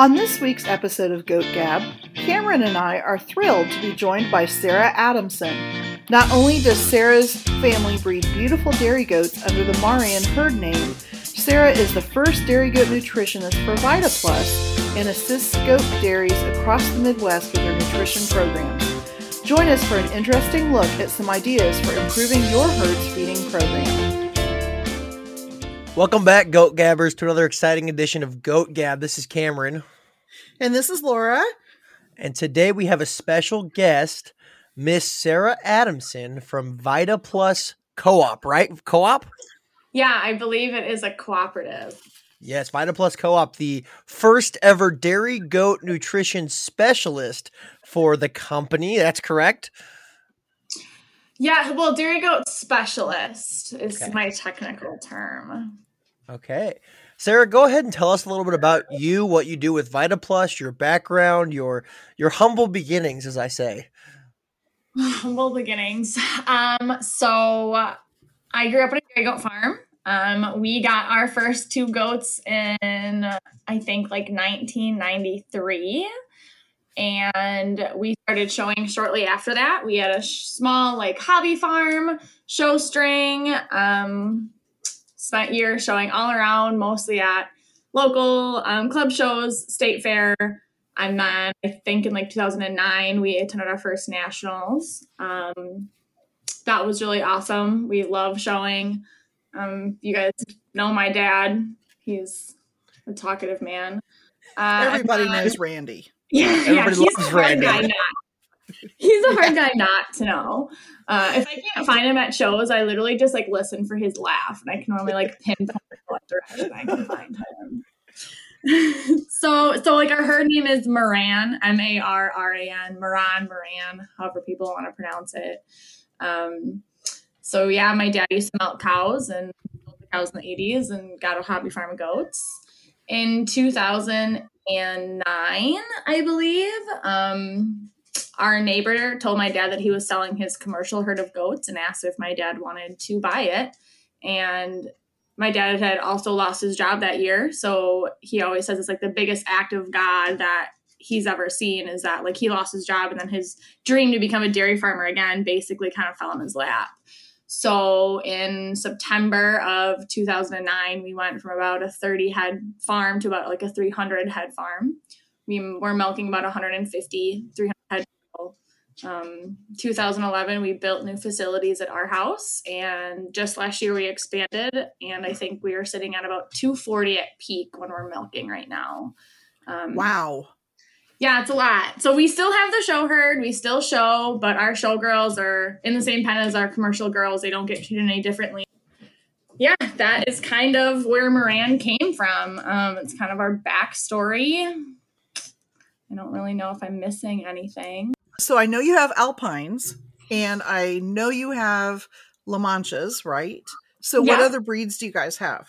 On this week's episode of Goat Gab, Cameron and I are thrilled to be joined by Sarah Adamson. Not only does Sarah's family breed beautiful dairy goats under the Marran herd name, Sarah is the first dairy goat nutritionist for VitaPlus and assists goat dairies across the Midwest with their nutrition programs. Join us for an interesting look at some ideas for improving your herd's feeding program. Welcome back, Goat Gabbers, to another exciting edition of Goat Gab. This is Cameron. And this is Laura. And today we have a special guest, Miss Sarah Adamson from Vita Plus Co-op, right? Co-op? Yeah, I believe it is a cooperative. Yes, Vita Plus Co-op, the first ever dairy goat nutrition specialist for the company. That's correct. Yeah, well, dairy goat specialist is Okay. my technical term. Okay. Sarah, go ahead and tell us a little bit about you, what you do with Vita Plus, your background, your your humble beginnings, as I say. Humble beginnings. Um, so I grew up on a dairy goat farm. Um, we got our first two goats in I think like 1993. And we started showing shortly after that. We had a small like hobby farm, show string. Um, spent years showing all around, mostly at local um, club shows, state fair. And then I think in like 2009, we attended our first nationals. Um, that was really awesome. We love showing. Um, you guys know my dad. He's a talkative man. Uh, Everybody then- knows Randy. Yeah, yeah, Everybody he's loves Randy. He's a hard guy not to know. Uh, if I can't find him at shows, I literally just like listen for his laugh, and I can normally like pinpoint what direction I can find him. so, so like our herd name is Marran, M A R R A N, Marran, Marran, however people want to pronounce it. Um, so yeah, my dad used to milk cows and cows in the eighties, and got a hobby farm of goats. In 2009, I believe, um, our neighbor told my dad that he was selling his commercial herd of goats and asked if my dad wanted to buy it. And my dad had also lost his job that year. So he always says it's like the biggest act of God that he's ever seen is that like he lost his job and then his dream to become a dairy farmer again basically kind of fell in his lap. So in September of 2009, we went from about a 30 head farm to about like a 300 head farm. We were milking about 150, 300 head. total. Um, 2011, we built new facilities at our house, and just last year we expanded, and I think we are sitting at about 240 at peak when we're milking right now. Um, Wow. yeah, it's a lot. So we still have the show herd. We still show, but our show girls are in the same pen as our commercial girls. They don't get treated any differently. Yeah, that is kind of where Marran came from. Um, it's kind of our backstory. I don't really know if I'm missing anything. So I know you have Alpines, and I know you have La Manchas, right? So what other breeds do you guys have?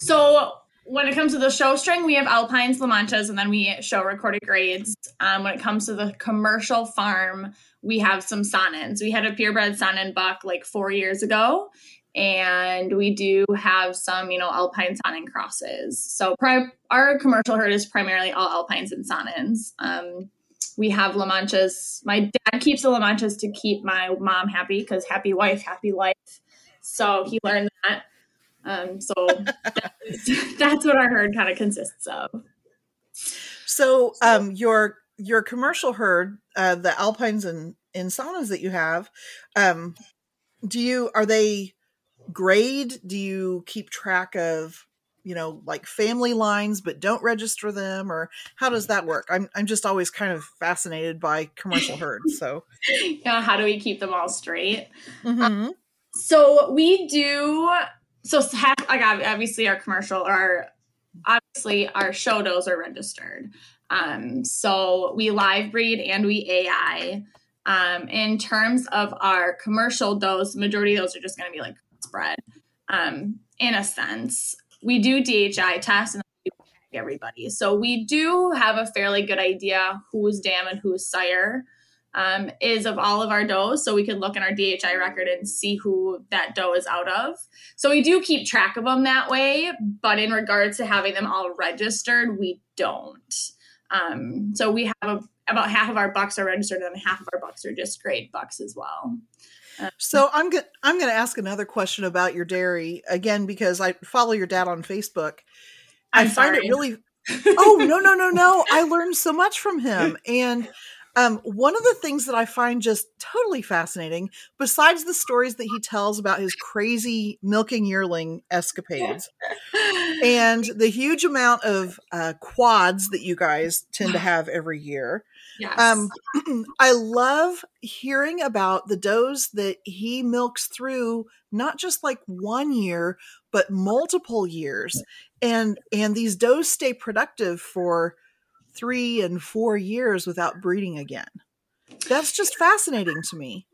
So when it comes to the show string, we have Alpines, La Manchas, and then we show recorded grades. Um, when it comes to the commercial farm, we have some Saanens. We had a purebred Saanen buck like four years ago, and we do have some, you know, Alpine Saanen crosses. So pri- our commercial herd is primarily all Alpines and Saanens. Um, we have La Manchas. My dad keeps the La Manchas to keep my mom happy because happy wife, happy life. So he learned that. Um, so that's, that's what our herd kind of consists of. So um your your commercial herd, uh the Alpines and and Saanens that you have, um do you are they grade? Do you keep track of you know like family lines but don't register them or how does that work i'm, I'm just always kind of fascinated by commercial herds so Yeah, how do we keep them all straight? Mhm. So we do. So like obviously our commercial or our, obviously our show does are registered. Um, so we live breed and we AI. Um, in terms of our commercial does, majority of those are just going to be like spread. Um, in a sense, we do DHI tests and everybody. So we do have a fairly good idea who's dam and who's sire um, is of all of our does. So we can look in our DHI record and see who that doe is out of. So we do keep track of them that way. But in regards to having them all registered, we don't. Um, so we have a, about half of our bucks are registered and half of our bucks are just grade bucks as well. So I'm going I'm going to ask another question about your dairy again because I follow your dad on Facebook. I'm i find sorry. it really Oh, no, no, no, no. I learned so much from him and um, one of the things that I find just totally fascinating, besides the stories that he tells about his crazy milking yearling escapades and the huge amount of uh, quads that you guys tend to have every year, yes. um, I love hearing about the does that he milks through not just like one year, but multiple years. And and these does stay productive for three and four years without breeding again. That's just fascinating to me.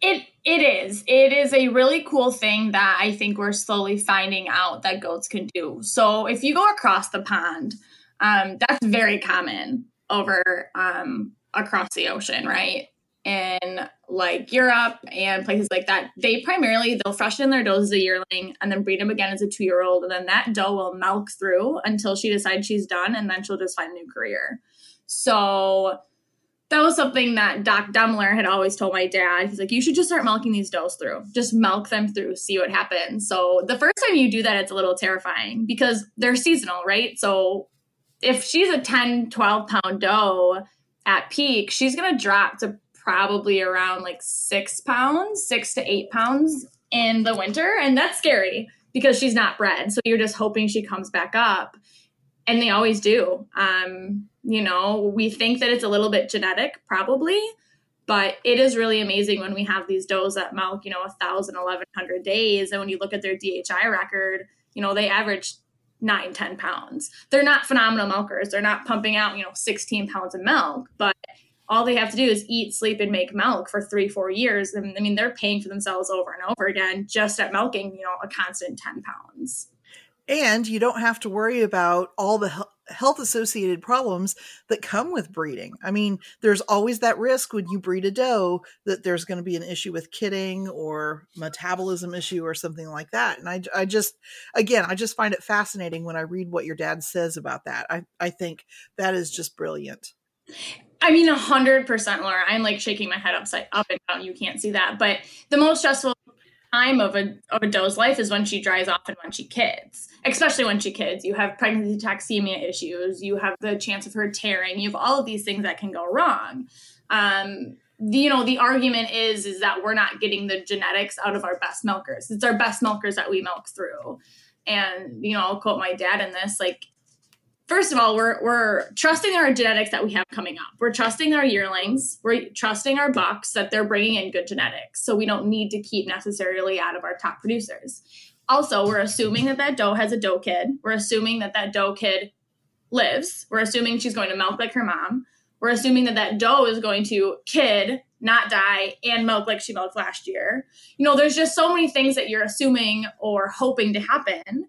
It it is. It is a really cool thing that I think we're slowly finding out that goats can do. So if you go across the pond, um, that's very common over um, across the ocean, right? In like Europe and places like that, they primarily they'll freshen their does as a yearling and then breed them again as a two year old, and then that doe will milk through until she decides she's done, and then she'll just find a new career. So that was something that Doc Demler had always told my dad. He's like, you should just start milking these does through. Just milk them through, see what happens. So the first time you do that, it's a little terrifying because they're seasonal, right? So if she's a 10, 12 pound doe at peak, she's going to drop to probably around like six pounds, six to eight pounds in the winter. And that's scary because she's not bred. So you're just hoping she comes back up. And they always do. Um, you know, we think that it's a little bit genetic, probably, but it is really amazing when we have these does that milk, you know, a thousand, eleven hundred days. And when you look at their DHI record, you know, they average nine, 10 pounds. They're not phenomenal milkers. They're not pumping out, you know, 16 pounds of milk, but all they have to do is eat, sleep, and make milk for three, four years. And I mean, they're paying for themselves over and over again just at milking, you know, a constant 10 pounds. And you don't have to worry about all the health associated problems that come with breeding. I mean, there's always that risk when you breed a doe that there's going to be an issue with kidding or metabolism issue or something like that. And I, I just, again, I just find it fascinating when I read what your dad says about that. I, I think that is just brilliant. I mean, a hundred percent, Laura. I'm like shaking my head upside up and down. You can't see that, but the most stressful time of a of a doe's life is when she dries off and when she kids. Especially when she kids, you have pregnancy toxemia issues. You have the chance of her tearing. You have all of these things that can go wrong. Um, the, you know, the argument is is that we're not getting the genetics out of our best milkers. It's our best milkers that we milk through. And you know, I'll quote my dad in this: like first of all, we're we're trusting our genetics that we have coming up. We're trusting our yearlings. We're trusting our bucks that they're bringing in good genetics, so we don't need to keep necessarily out of our top producers. Also, we're assuming that that doe has a doe kid. We're assuming that that doe kid lives. We're assuming she's going to milk like her mom. We're assuming that that doe is going to kid, not die, and milk like she milked last year. You know, there's just so many things that you're assuming or hoping to happen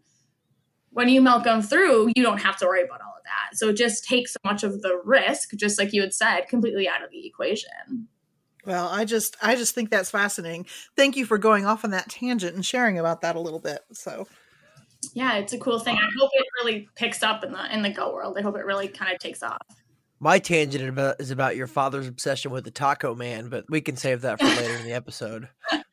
when you milk them through, you don't have to worry about all of that. So it just takes so much of the risk, just like you had said, completely out of the equation. Well, I just I just think that's fascinating. Thank you for going off on that tangent and sharing about that a little bit. So yeah, it's a cool thing. I hope it really picks up in the in the go world. I hope it really kind of takes off. My tangent is about your father's obsession with the taco man, but we can save that for later in the episode.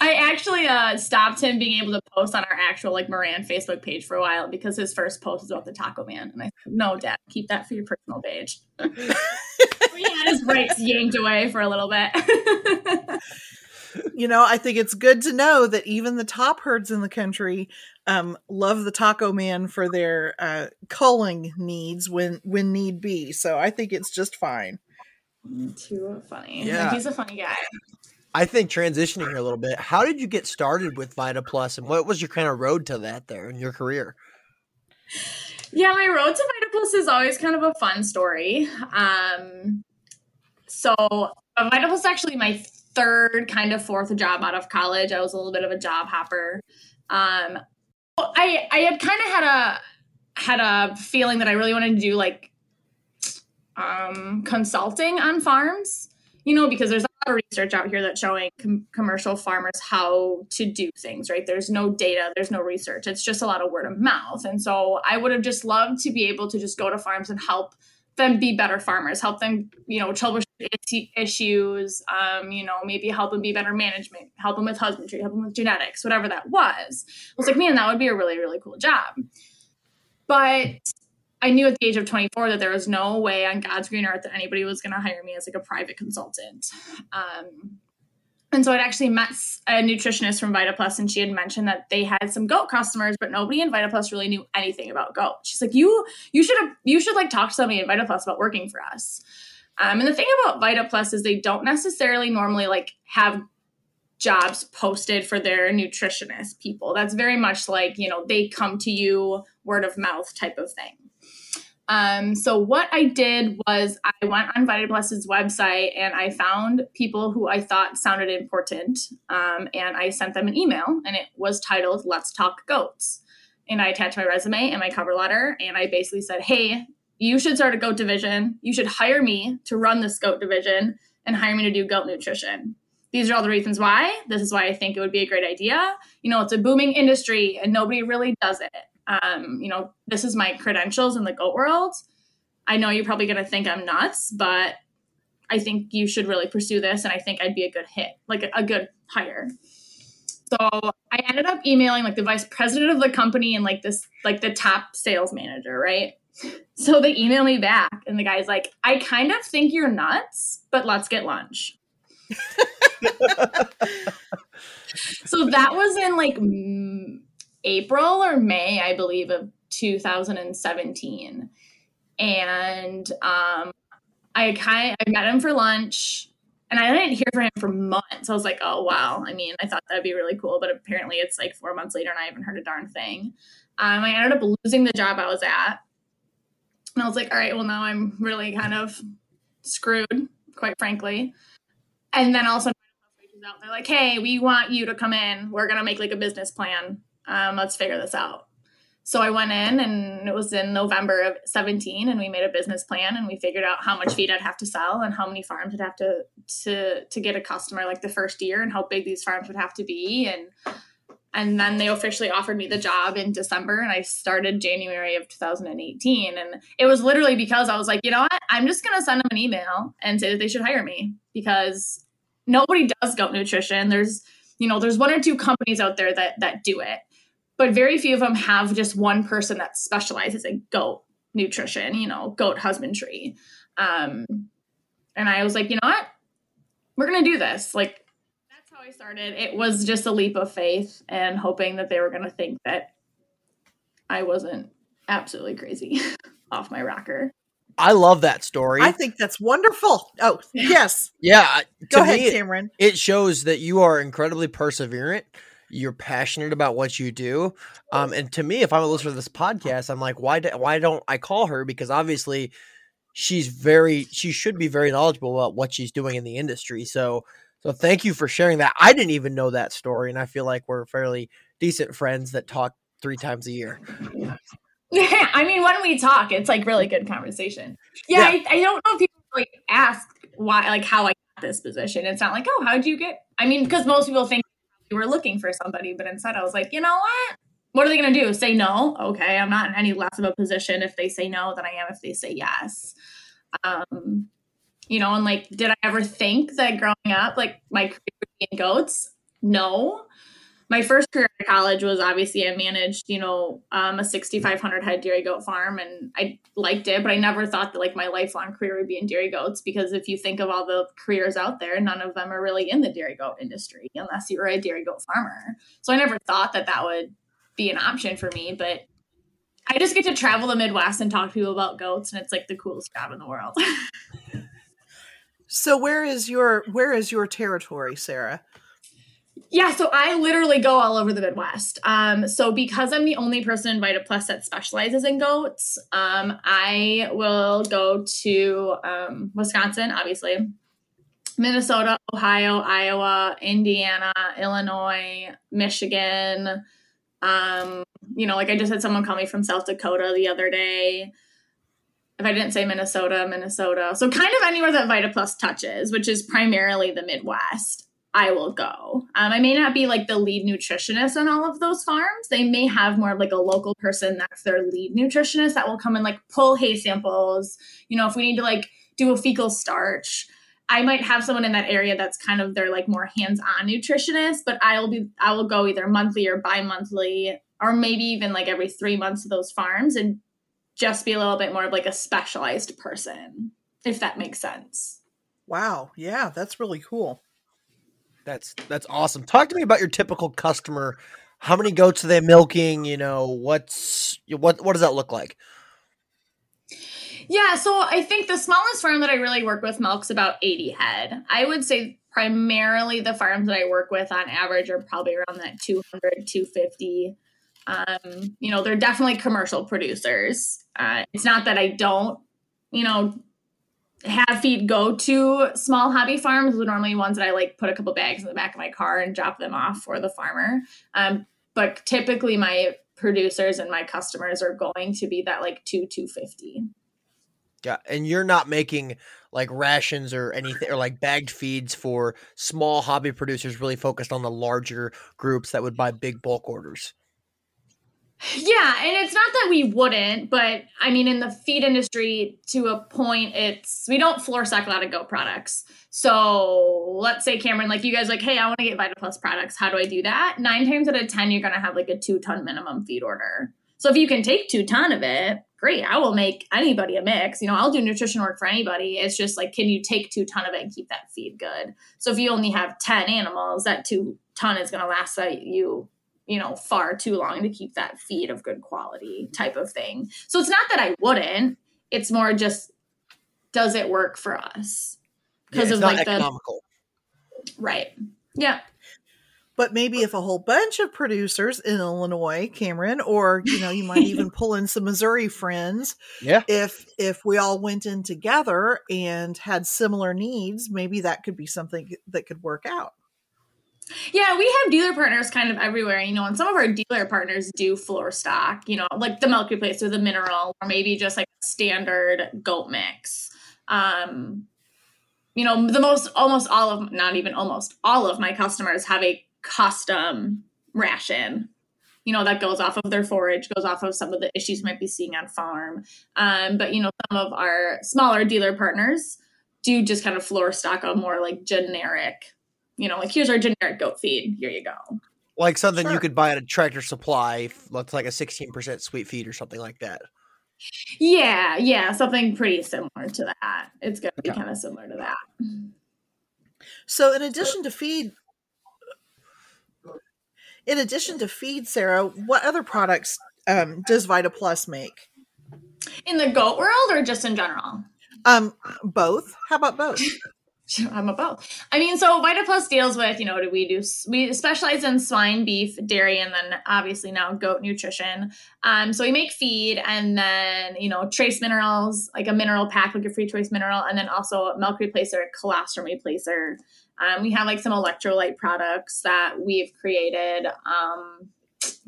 I actually uh, stopped him being able to post on our actual like Marran Facebook page for a while because his first post was about the Taco Man, and I said, "No, Dad, keep that for your personal page." we had his rights yanked away for a little bit. you know, I think it's good to know that even the top herds in the country um, love the Taco Man for their uh, culling needs when when need be. So I think it's just fine. Too funny. Yeah, like, he's a funny guy. I think transitioning here a little bit, how did you get started with Vita Plus and what was your kind of road to that there in your career? Yeah, my road to Vita Plus is always kind of a fun story. Um, so Vita Plus is actually my third kind of fourth job out of college. I was a little bit of a job hopper. Um, I I had kind of had a had a feeling that I really wanted to do like um, consulting on farms, you know, because there's of research out here that's showing com- commercial farmers how to do things, right? There's no data, there's no research. It's just a lot of word of mouth. And so I would have just loved to be able to just go to farms and help them be better farmers, help them, you know, troubleshoot issues, um, you know, maybe help them be better management, help them with husbandry, help them with genetics, whatever that was. I was like, man, that would be a really, really cool job. But I knew at the age of 24 that there was no way on God's green earth that anybody was going to hire me as like a private consultant. Um, and so I'd actually met a nutritionist from VitaPlus, and she had mentioned that they had some goat customers, but nobody in VitaPlus really knew anything about goat. She's like, "You, you should have, you should like talk to somebody in VitaPlus about working for us." Um, and the thing about VitaPlus is they don't necessarily normally like have jobs posted for their nutritionist people. That's very much like you know they come to you word of mouth type of thing. Um, so what I did was I went on VitaPlus's website and I found people who I thought sounded important, um, and I sent them an email, and it was titled "Let's Talk Goats." And I attached my resume and my cover letter, and I basically said, "Hey, you should start a goat division. You should hire me to run this goat division and hire me to do goat nutrition." These are all the reasons why. This is why I think it would be a great idea. You know, it's a booming industry and nobody really does it um, you know, this is my credentials in the goat world. I know you're probably going to think I'm nuts, but I think you should really pursue this. And I think I'd be a good hit, like a, a good hire. So I ended up emailing like the vice president of the company and like this, like the top sales manager, right? So they email me back, and the guy's like, I kind of think you're nuts, but let's get lunch. so that was in like April or May, I believe, of 2017. And um, I kind I met him for lunch and I didn't hear from him for months. I was like, oh wow. I mean, I thought that'd be really cool, but apparently it's like four months later and I haven't heard a darn thing. Um, I ended up losing the job I was at. And I was like, all right, well now I'm really kind of screwed, quite frankly. And then also they're like, hey, we want you to come in. We're gonna make like a business plan um, let's figure this out. So I went in and it was in November of 17 and we made a business plan and we figured out how much feed I'd have to sell and how many farms would have to to to get a customer like the first year and how big these farms would have to be and and then they officially offered me the job in December and I started January of 2018 and it was literally because I was like, you know what? I'm just going to send them an email and say that they should hire me because nobody does goat nutrition. There's you know, there's one or two companies out there that that do it but very few of them have just one person that specializes in goat nutrition, you know, goat husbandry. Um, and I was like, you know what? We're going to do this. Like, that's how I started. It was just a leap of faith and hoping that they were going to think that I wasn't absolutely crazy off my rocker. I love that story. I think that's wonderful. Oh, yes. yeah. Go ahead, me, Cameron. It shows that you are incredibly perseverant you're passionate about what you do. Um, and to me, if I'm a listener to this podcast, I'm like, why, do, why don't I call her? Because obviously she's very, she should be very knowledgeable about what she's doing in the industry. So, so thank you for sharing that. I didn't even know that story. And I feel like we're fairly decent friends that talk three times a year. Yeah, I mean, when we talk, it's like really good conversation. Yeah, yeah. I, I, don't know if people like ask why, like how I got this position. It's not like, oh, how'd you get? I mean, because most people think we were looking for somebody, but instead I was like, you know what? What are they going to do? Say no? Okay, I'm not in any less of a position if they say no than I am if they say yes. Um, you know, and like, did I ever think that growing up, like my career would be in goats? No my first career at college was obviously I managed, you know, um, a 6,500 head dairy goat farm, and I liked it, but I never thought that like my lifelong career would be in dairy goats because if you think of all the careers out there, none of them are really in the dairy goat industry unless you were a dairy goat farmer. So I never thought that that would be an option for me, but I just get to travel the Midwest and talk to people about goats, and it's like the coolest job in the world. so where is your where is your territory, Sarah? Yeah, so I literally go all over the Midwest. Um, so because I'm the only person in VitaPlus that specializes in goats, um, I will go to um, Wisconsin, obviously, Minnesota, Ohio, Iowa, Indiana, Illinois, Michigan. Um, you know, like I just had someone call me from South Dakota the other day. If I didn't say Minnesota, Minnesota. So kind of anywhere that VitaPlus touches, which is primarily the Midwest. I will go. Um, I may not be like the lead nutritionist on all of those farms. They may have more of like a local person that's their lead nutritionist that will come and like pull hay samples. You know, if we need to like do a fecal starch, I might have someone in that area that's kind of their like more hands-on nutritionist, but I will be I will go either monthly or bi-monthly or maybe even like every 3 months to those farms and just be a little bit more of like a specialized person, if that makes sense. Wow. Yeah, that's really cool. That's that's awesome. Talk to me about your typical customer. How many goats are they milking? You know, what's what what does that look like? Yeah, so I think the smallest farm that I really work with milks about 80 head. I would say primarily the farms that I work with on average are probably around that 200, 250. Um, you know, they're definitely commercial producers. Uh, it's not that I don't, you know, have feed go to small hobby farms. Normally ones that I like put a couple bags in the back of my car and drop them off for the farmer. Um, but typically my producers and my customers are going to be that like two, 250. Yeah, and you're not making like rations or anything or like bagged feeds for small hobby producers really focused on the larger groups that would buy big bulk orders. Yeah, and it's not that we wouldn't, but I mean, in the feed industry, to a point, it's we don't floor stock a lot of goat products. So let's say Cameron, like you guys, like, hey, I want to get VitaPlus products. How do I do that? Nine times out of ten, you're gonna have like a two ton minimum feed order. So if you can take two ton of it, great. I will make anybody a mix. You know, I'll do nutrition work for anybody. It's just like, can you take two ton of it and keep that feed good? So if you only have ten animals, that two ton is gonna last you you know, far too long to keep that feed of good quality type of thing. So it's not that I wouldn't, it's more just does it work for us? Because yeah, of like economical. the Right. Yeah. But maybe if a whole bunch of producers in Illinois, Cameron, or you know, you might even pull in some Missouri friends. Yeah. If if we all went in together and had similar needs, maybe that could be something that could work out. Yeah, we have dealer partners kind of everywhere, you know, and some of our dealer partners do floor stock, you know, like the milk replace or the mineral, or maybe just like standard goat mix. Um, you know, the most almost all of not even almost all of my customers have a custom ration you know that goes off of their forage goes off of some of the issues might be seeing on farm um, but you know some of our smaller dealer partners do just kind of floor stock a more like generic you know, like here's our generic goat feed. Here you go. Like something sure. you could buy at a tractor supply, that's like a 16% sweet feed or something like that. Yeah, yeah, something pretty similar to that. It's going to be kind of similar to that. So, in addition to feed, in addition to feed, Sarah, what other products um, does Vita Plus make? In the goat world, or just in general? Um, both. How about both? I'm a both. I mean, so VitaPlus deals with, you know, do we do, we specialize in swine, beef, dairy, and then obviously now goat nutrition. Um, so we make feed and then, you know, trace minerals, like a mineral pack, like a free choice mineral, and then also milk replacer, colostrum replacer. Um, we have like some electrolyte products that we've created. Um,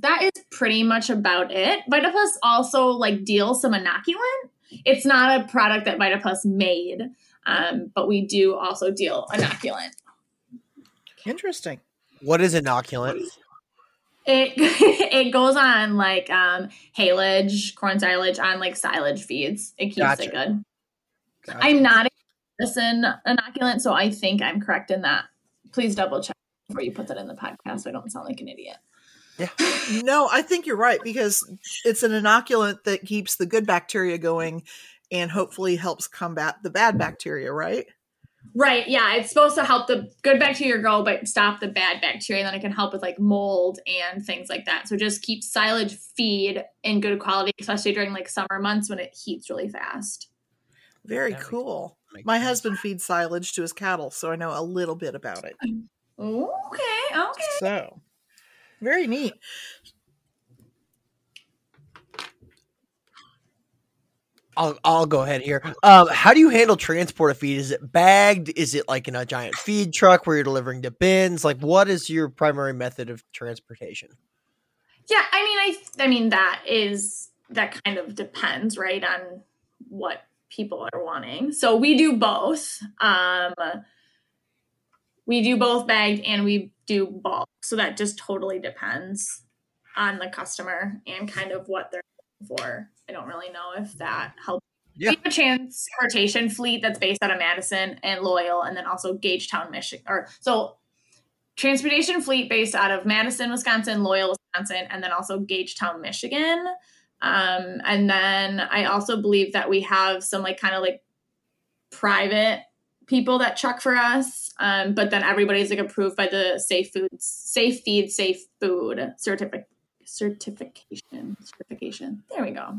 that is pretty much about it. VitaPlus also like deals some inoculant. It's not a product that VitaPlus made. Um, but we do also deal inoculant. Interesting. What is inoculant? It it goes on like um haylage, corn silage on like silage feeds. It keeps gotcha. it good. Gotcha. I'm not a medicine inoculant, so I think I'm correct in that. Please double check before you put that in the podcast so I don't sound like an idiot. Yeah. no, I think you're right because it's an inoculant that keeps the good bacteria going and hopefully helps combat the bad bacteria, right? Right. Yeah. It's supposed to help the good bacteria grow, but stop the bad bacteria. And then it can help with like mold and things like that. So just keep silage feed in good quality, especially during like summer months when it heats really fast. Very cool. My husband feeds silage to his cattle, so I know a little bit about it. Okay. Okay. So very neat. I'll I'll go ahead here. Um, how do you handle transport of feed? Is it bagged? Is it like in a giant feed truck where you're delivering to bins? Like, what is your primary method of transportation? Yeah, I mean, I I mean that is that kind of depends, right, on what people are wanting. So we do both. Um, we do both bagged and we do bulk. So that just totally depends on the customer and kind of what they're for. I don't really know if that helps. Yeah. We have a transportation fleet that's based out of Madison and Loyal, and then also Gagetown, Michigan. Or so transportation fleet based out of Madison, Wisconsin, Loyal, Wisconsin, and then also Gagetown, Michigan. Um, and then I also believe that we have some like kind of like private people that truck for us. Um, but then everybody's like approved by the Safe Foods, Safe Feed, Safe Food certificate certification. Certification. There we go.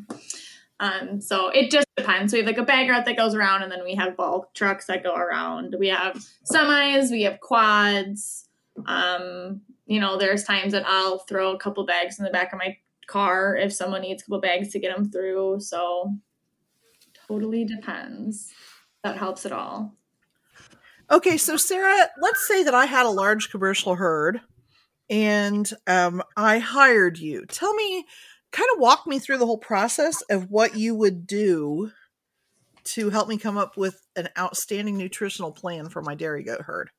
Um, so it just depends. We have like a bag route that goes around, and then we have bulk trucks that go around. We have semis, we have quads. Um, you know, there's times that I'll throw a couple bags in the back of my car if someone needs a couple bags to get them through. So totally depends. That helps at all. Okay, so Sarah, let's say that I had a large commercial herd and um, I hired you. Tell me, kind of walk me through the whole process of what you would do to help me come up with an outstanding nutritional plan for my dairy goat herd.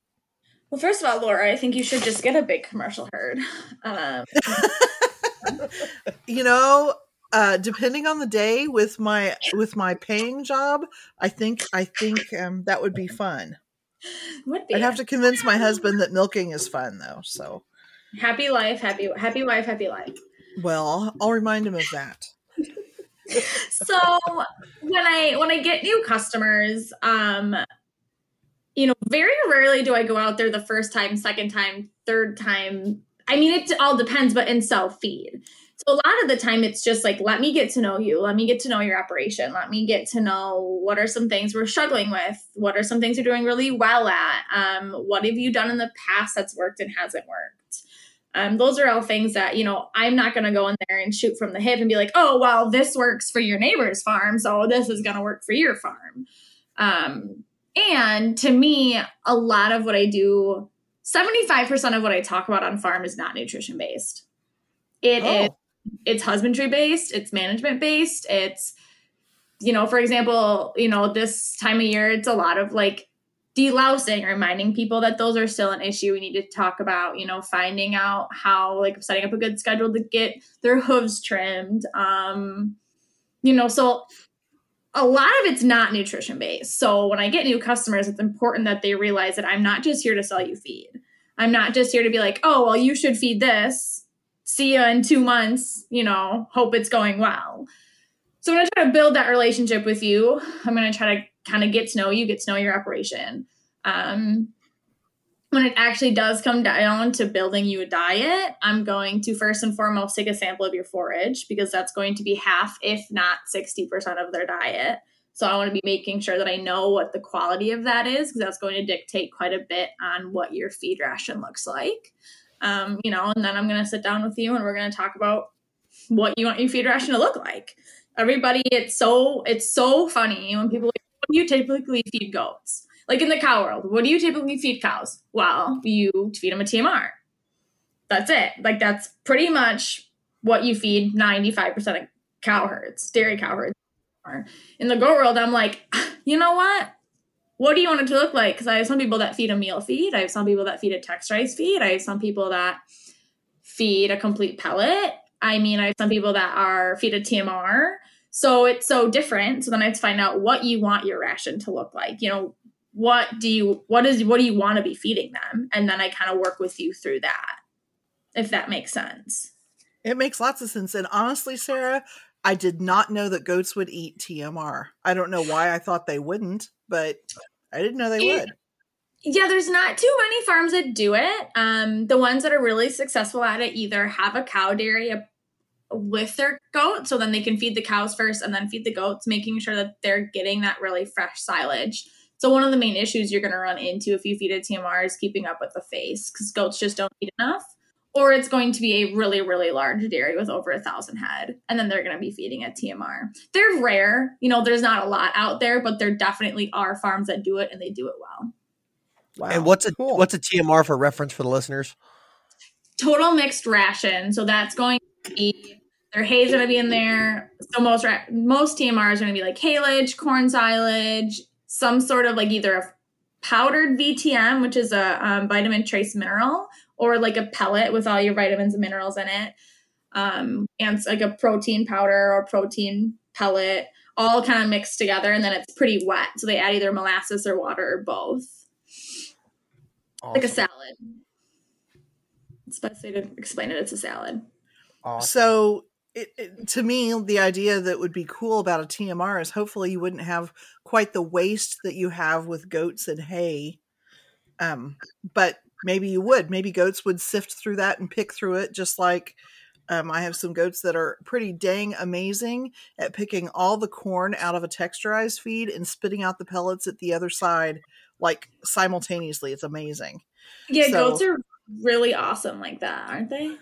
Well, first of all, Laura, I think you should just get a big commercial herd. Um, you know, uh, depending on the day with my with my paying job, I think I think um, that would be fun. would be I'd have to convince my husband that milking is fun though. So, happy life, happy happy wife, happy life. well, I'll remind him of that. so when I when I get new customers, um, you know, very rarely do I go out there the first time, second time, third time. I mean, it all depends, but in self feed. So a lot of the time, it's just like, let me get to know you. Let me get to know your operation. Let me get to know what are some things we're struggling with. What are some things you're doing really well at? Um, what have you done in the past that's worked and hasn't worked? Um, those are all things that you know i'm not going to go in there and shoot from the hip and be like oh well this works for your neighbor's farm so this is going to work for your farm um, and to me a lot of what i do 75% of what i talk about on farm is not nutrition based It is. Oh. it's husbandry based it's management based it's you know for example you know this time of year it's a lot of like delousing reminding people that those are still an issue we need to talk about you know finding out how like setting up a good schedule to get their hooves trimmed um you know so a lot of it's not nutrition based so when i get new customers it's important that they realize that i'm not just here to sell you feed. I'm not just here to be like oh well you should feed this. See you in two months. You know hope it's going well. So when i'm going to try to build that relationship with you. I'm going to try to kind of get to know you, get to know your operation. Um, when it actually does come down to building you a diet, I'm going to first and foremost take a sample of your forage because that's going to be half, if not 60% of their diet. So I want to be making sure that I know what the quality of that is because that's going to dictate quite a bit on what your feed ration looks like. Um, you know, and then I'm going to sit down with you and we're going to talk about what you want your feed ration to look like. Everybody, it's so it's so funny when people do you typically feed goats? Like in the cow world, what do you typically feed cows? Well, you feed them a TMR. That's it. Like that's pretty much what you feed 95% of cow herds, dairy cow herds. In the goat world, I'm like, you know what? What do you want it to look like? Because I have some people that feed a meal feed. I have some people that feed a texturized feed. I have some people that feed a complete pellet. I mean, I have some people that are feed a TMR. So it's so different. So then I have to find out what you want your ration to look like. You know, what do you what is what do you want to be feeding them? And then I kind of work with you through that. If that makes sense. It makes lots of sense. And honestly, Sarah, I did not know that goats would eat TMR. I don't know why I thought they wouldn't, but I didn't know they It- would. Yeah, there's not too many farms that do it. Um, the ones that are really successful at it either have a cow dairy uh, with their goat, so then they can feed the cows first and then feed the goats, making sure that they're getting that really fresh silage. So one of the main issues you're going to run into if you feed a TMR is keeping up with the face because goats just don't eat enough, or it's going to be a really really large dairy with over a thousand head, and then they're going to be feeding a TMR. They're rare, you know. There's not a lot out there, but there definitely are farms that do it and they do it well. Wow. And what's a Cool. what's a TMR for reference for the listeners? total mixed ration. So that's going to be their hay's going to be in there. So most ra- most TMRs are going to be like haylage, corn silage, some sort of like either a powdered VTM, which is a um, vitamin trace mineral, or like a pellet with all your vitamins and minerals in it, um, and like a protein powder or protein pellet, all kind of mixed together, and then it's pretty wet. So they add either molasses or water or both, awesome. like a salad. It's best way to explain it. It's a salad. Awesome. So it, it, to me, the idea that would be cool about a TMR is hopefully you wouldn't have quite the waste that you have with goats and hay. Um, but maybe you would. Maybe goats would sift through that and pick through it, just like um, I have some goats that are pretty dang amazing at picking all the corn out of a texturized feed and spitting out the pellets at the other side, like simultaneously. It's amazing. Yeah, so, goats are really awesome like that, aren't they?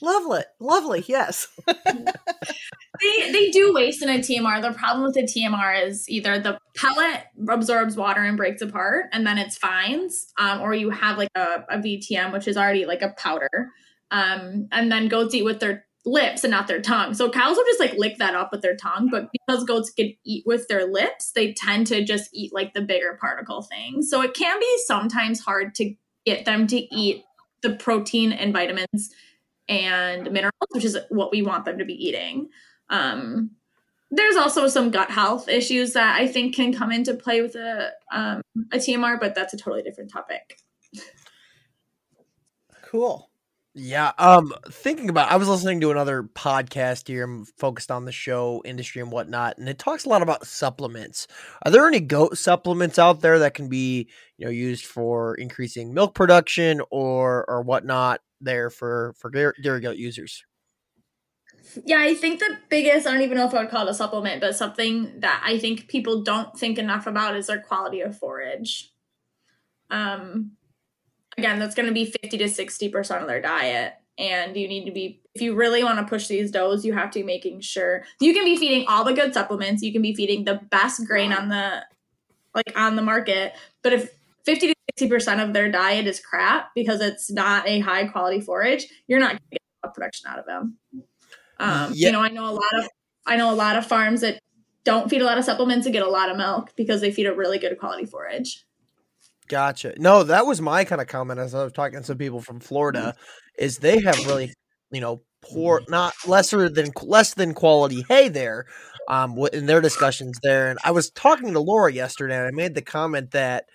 Lovely, lovely, yes. they they do waste in a TMR. The problem with a TMR is either the pellet absorbs water and breaks apart, and then it's fines, um, or you have like a, a VTM, which is already like a powder, um, and then goats eat with their lips and not their tongue. So cows will just like lick that up with their tongue, but because goats can eat with their lips, they tend to just eat like the bigger particle things. So it can be sometimes hard to get them to eat the protein and vitamins and minerals, which is what we want them to be eating. Um, there's also some gut health issues that I think can come into play with a um, a TMR, but that's a totally different topic. Cool. Yeah. Um, thinking about, I was listening to another podcast here, I'm focused on the show industry and whatnot, and it talks a lot about supplements. Are there any goat supplements out there that can be, you know, used for increasing milk production or or whatnot? There for for dairy goat users? Yeah, I think the biggest, I don't even know if I would call it a supplement, but something that I think people don't think enough about is their quality of forage. Um, again, that's going to be 50 to 60% of their diet. And you need to be, if you really want to push these does, you have to be making sure you can be feeding all the good supplements. You can be feeding the best grain on the, like on the market. But if 50 to 60% of their diet is crap because it's not a high quality forage, you're not going to get a production out of them. Um, You know, I know a lot of I know a lot of farms that don't feed a lot of supplements and get a lot of milk because they feed a really good quality forage. Gotcha. No, that was my kind of comment as I was talking to some people from Florida, is they have really, you know, poor, not lesser than less than quality hay there, um, in their discussions there. And I was talking to Laura yesterday, and I made the comment that,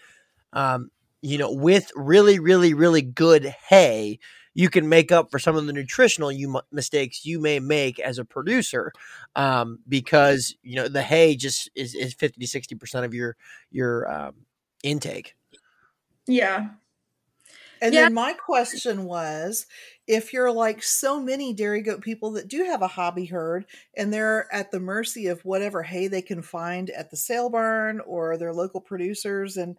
um, you know, with really, really, really good hay, you can make up for some of the nutritional you mistakes you may make as a producer, um, because you know the hay just is, is fifty to sixty percent of your your um, intake. Yeah. And yeah. then my question was if you're like so many dairy goat people that do have a hobby herd and they're at the mercy of whatever hay they can find at the sale barn or their local producers and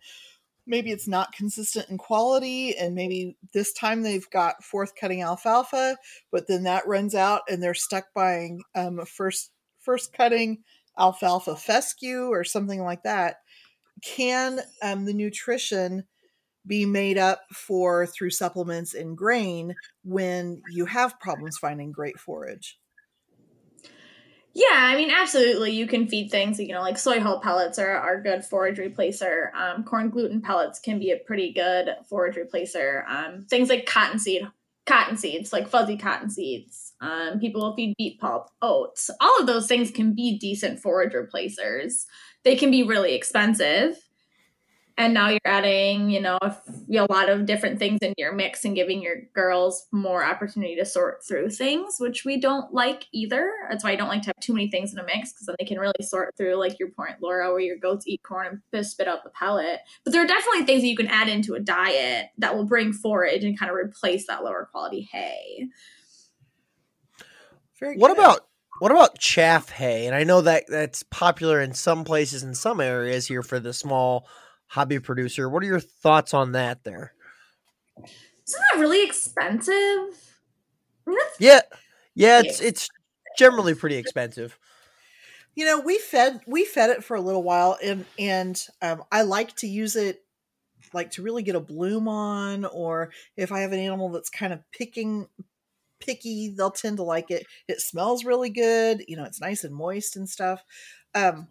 maybe it's not consistent in quality and maybe this time they've got fourth cutting alfalfa but then that runs out and they're stuck buying um, first first cutting alfalfa fescue or something like that. Can um, the nutrition be made up for through supplements and grain when you have problems finding great forage yeah, I mean, absolutely. You can feed things, you know, like soy hull pellets are, are good forage replacer. Um, corn gluten pellets can be a pretty good forage replacer. Um, things like cottonseed, cotton seeds, like fuzzy cotton seeds. Um, people will feed beet pulp, oats. All of those things can be decent forage replacers. They can be really expensive and now you're adding you know a, a, lot of different things in your mix and giving your girls more opportunity to sort through things which we don't like either. That's why i don't like to have too many things in a mix because then they can really sort through like your point laura where your goats eat corn and spit out the pellet. But there are definitely things that you can add into a diet that will bring forage and kind of replace that lower quality hay. Very what about what about chaff hay? And I know that that's popular in some places in some areas here for the small hobby producer. What are your thoughts on that there? Isn't that really expensive? yeah. Yeah, it's it's generally pretty expensive. You know, we fed we fed it for a little while and and um, I like to use it like to really get a bloom on or if I have an animal that's kind of picking picky, they'll tend to like it. It smells really good, you know, it's nice and moist and stuff. Um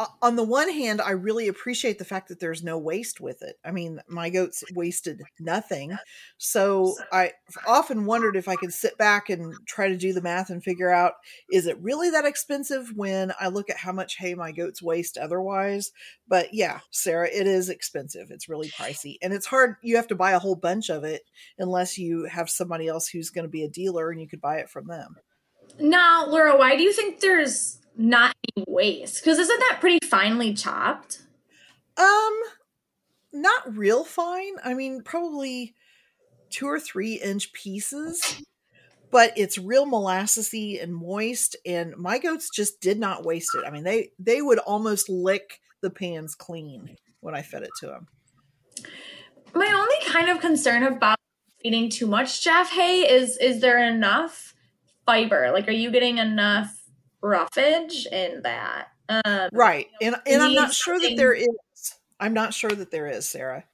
uh, on the one hand, I really appreciate the fact that there's no waste with it. I mean, my goats wasted nothing. So I often wondered if I could sit back and try to do the math and figure out is it really that expensive when I look at how much hay my goats waste otherwise? But yeah, Sarah, it is expensive. It's really pricey. And it's hard. You have to buy a whole bunch of it unless you have somebody else who's going to be a dealer and you could buy it from them. Now, Laura, why do you think there's not any waste. Because isn't that pretty finely chopped? Um not real fine. I mean probably two or three inch pieces but it's real molassesy and moist and my goats just did not waste it. I mean they they would almost lick the pans clean when i fed it to them my only kind of concern about feeding too much chaff hay is is there enough fiber? Like are you getting enough roughage in that. Um, right. And, and I'm not sure that there is. I'm not sure that there is, Sarah.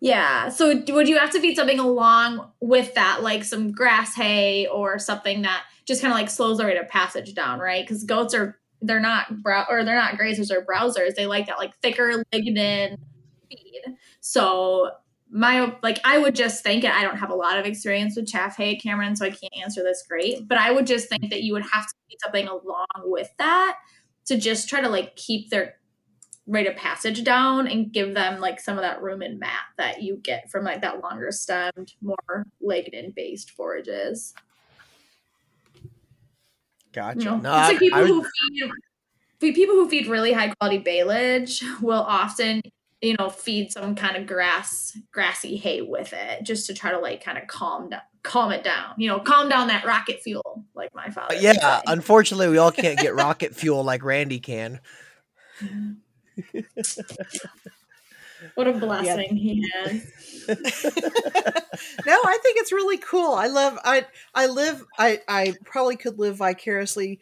Yeah. So would you have to feed something along with that, like some grass hay or something that just kind of like slows the rate of passage down, right? Because goats are they're not brow or they're not grazers or browsers. They like that like thicker lignin feed. So my like I would just think it. I don't have a lot of experience with chaff hay, Cameron, so I can't answer this great. But I would just think that you would have to do something along with that to just try to like keep their rate of passage down and give them like some of that room rumen mat that you get from like that longer stemmed, more lignin based forages. Gotcha. You know, no, like people who feed people who feed really high quality baleage will often you know, feed some kind of grass, grassy hay with it, just to try to like kind of calm down, calm it down. You know, calm down that rocket fuel, like my father. Yeah, unfortunately, we all can't get rocket fuel like Randy can. what a blessing yeah. he has. no, I think it's really cool. I love I I live I I probably could live vicariously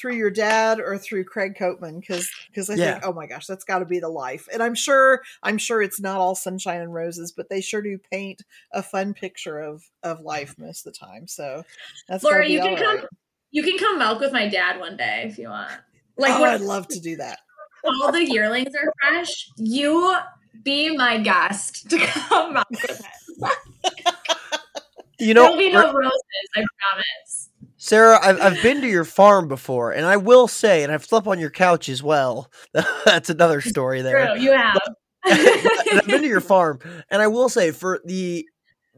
through your dad or through Craig Copeman because because I yeah. think oh my gosh that's got to be the life. And I'm sure I'm sure it's not all sunshine and roses but they sure do paint a fun picture of of life most of the time so that's Laura you can come you can come milk with my dad one day if you want. Like oh, I'd love to do that. all the yearlings are fresh you be my guest to come milk with him you know there'll be no roses I promise Sarah, I've, I've been to your farm before, and I will say, and I've slept on your couch as well. That's another story there. True, you have. I've been to your farm, and I will say, for the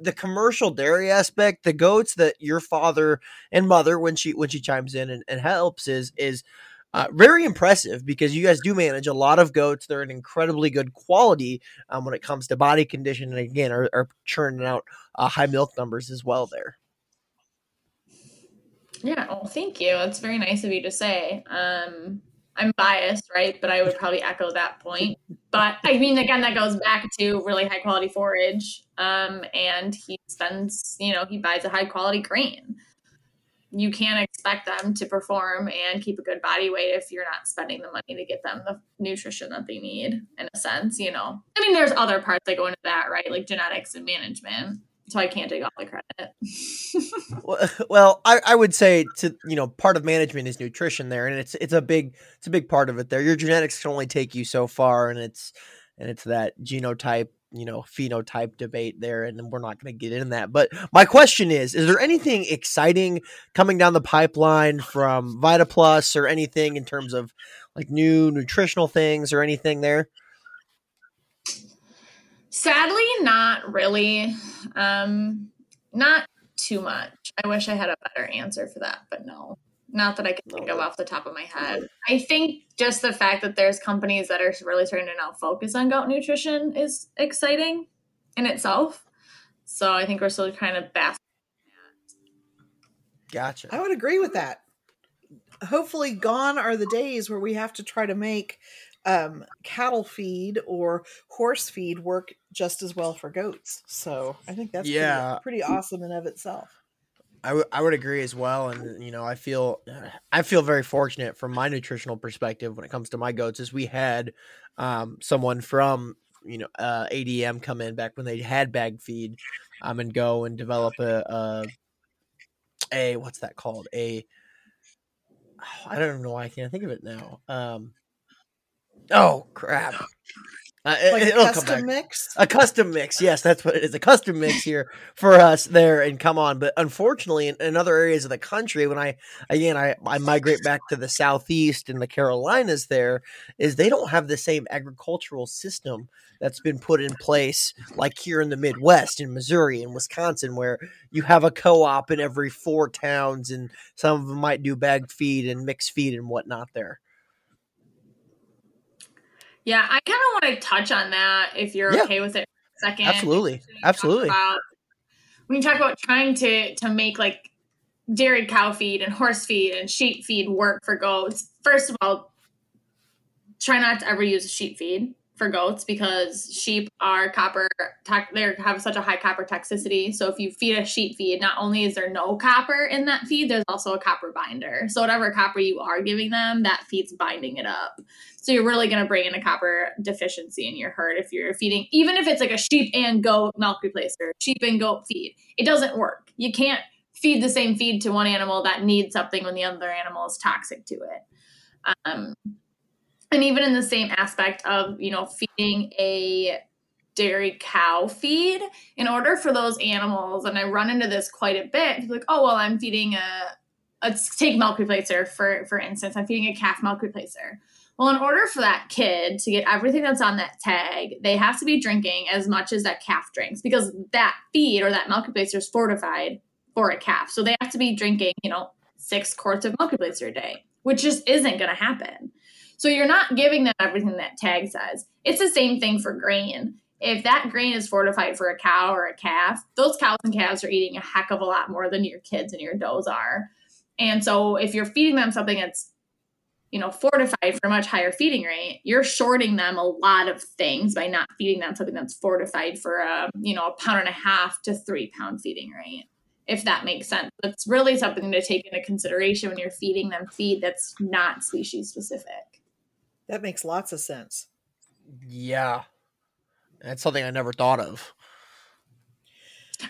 the commercial dairy aspect, the goats that your father and mother, when she when she chimes in and, and helps, is is uh, very impressive because you guys do manage a lot of goats. They're an incredibly good quality um, when it comes to body condition, and again, are, are churning out uh, high milk numbers as well. There. Yeah, well, thank you. It's very nice of you to say. Um, I'm biased, right? But I would probably echo that point. But I mean, again, that goes back to really high quality forage. Um, and he spends, you know, he buys a high quality grain. You can't expect them to perform and keep a good body weight if you're not spending the money to get them the nutrition that they need, in a sense, you know. I mean, there's other parts that go into that, right? Like genetics and management so I can't take all the credit. well, I, I would say to you know part of management is nutrition there, and it's it's a big it's a big part of it there. Your genetics can only take you so far, and it's and it's that genotype you know phenotype debate there and we're not going to get in that but my question is is there anything exciting coming down the pipeline from Vita Plus or anything in terms of like new nutritional things or anything there Sadly, not really. Um, not too much. I wish I had a better answer for that, but no. Not that I can think of off the top of my head. I think just the fact that there's companies that are really starting to now focus on goat nutrition is exciting in itself. So I think we're still kind of basking. Gotcha. I would agree with that. Hopefully, gone are the days where we have to try to make um, cattle feed or horse feed work just as well for goats. So I think that's yeah. pretty, pretty awesome in of itself. I, w- I would agree as well, and you know I feel I feel very fortunate from my nutritional perspective when it comes to my goats. Is we had um, someone from you know uh, ADM come in back when they had bag feed, um, and go and develop a, a a what's that called a I don't even know why I can't think of it now. Um, Oh crap! Uh, Like a it'll come custom mix? A custom mix, yes, that's what it is. A custom mix here for us there and come on. But unfortunately, in, in other areas of the country, when I again I, I migrate back to the southeast and the Carolinas, there is they don't have the same agricultural system that's been put in place like here in the Midwest, in Missouri and Wisconsin, where you have a co-op in every four towns, and some of them might do bag feed and mixed feed and whatnot. There, Yeah, I kind of want to touch on that if you're Yeah. okay with it for a second. absolutely, absolutely. About, when you talk about trying to to make like dairy cow feed and horse feed and sheep feed work for goats, first of all, try not to ever use sheep feed for goats because sheep are copper they have such a high copper toxicity. So if you feed a sheep feed not only is there no copper in that feed there's also a copper binder. So whatever copper you are giving them that feed's binding it up. So you're really going to bring in a copper deficiency in your herd if you're feeding even if it's like a sheep and goat milk replacer sheep and goat feed it doesn't work. You can't feed the same feed to one animal that needs something when the other animal is toxic to it. Um, and even in the same aspect of you know feeding a dairy cow feed in order for those animals and i run into this quite a bit like oh well i'm feeding a let's take milk replacer for for instance. I'm feeding a calf milk replacer. Well in order for that kid to get everything that's on that tag they have to be drinking as much as that calf drinks because that feed or that milk replacer is fortified for a calf. So they have to be drinking you know six quarts of milk replacer a day which just isn't going to happen so you're not giving them everything that tag says. It's the same thing for grain. If that grain is fortified for a cow or a calf, those cows and calves are eating a heck of a lot more than your kids and your does are. And so if you're feeding them something that's you know fortified for a much higher feeding rate, you're shorting them a lot of things by not feeding them something that's fortified for a you know a pound and a half to three pound feeding rate if that makes sense. It's really something to take into consideration when you're feeding them feed that's not species specific. That makes lots of sense. Yeah. That's something I never thought of.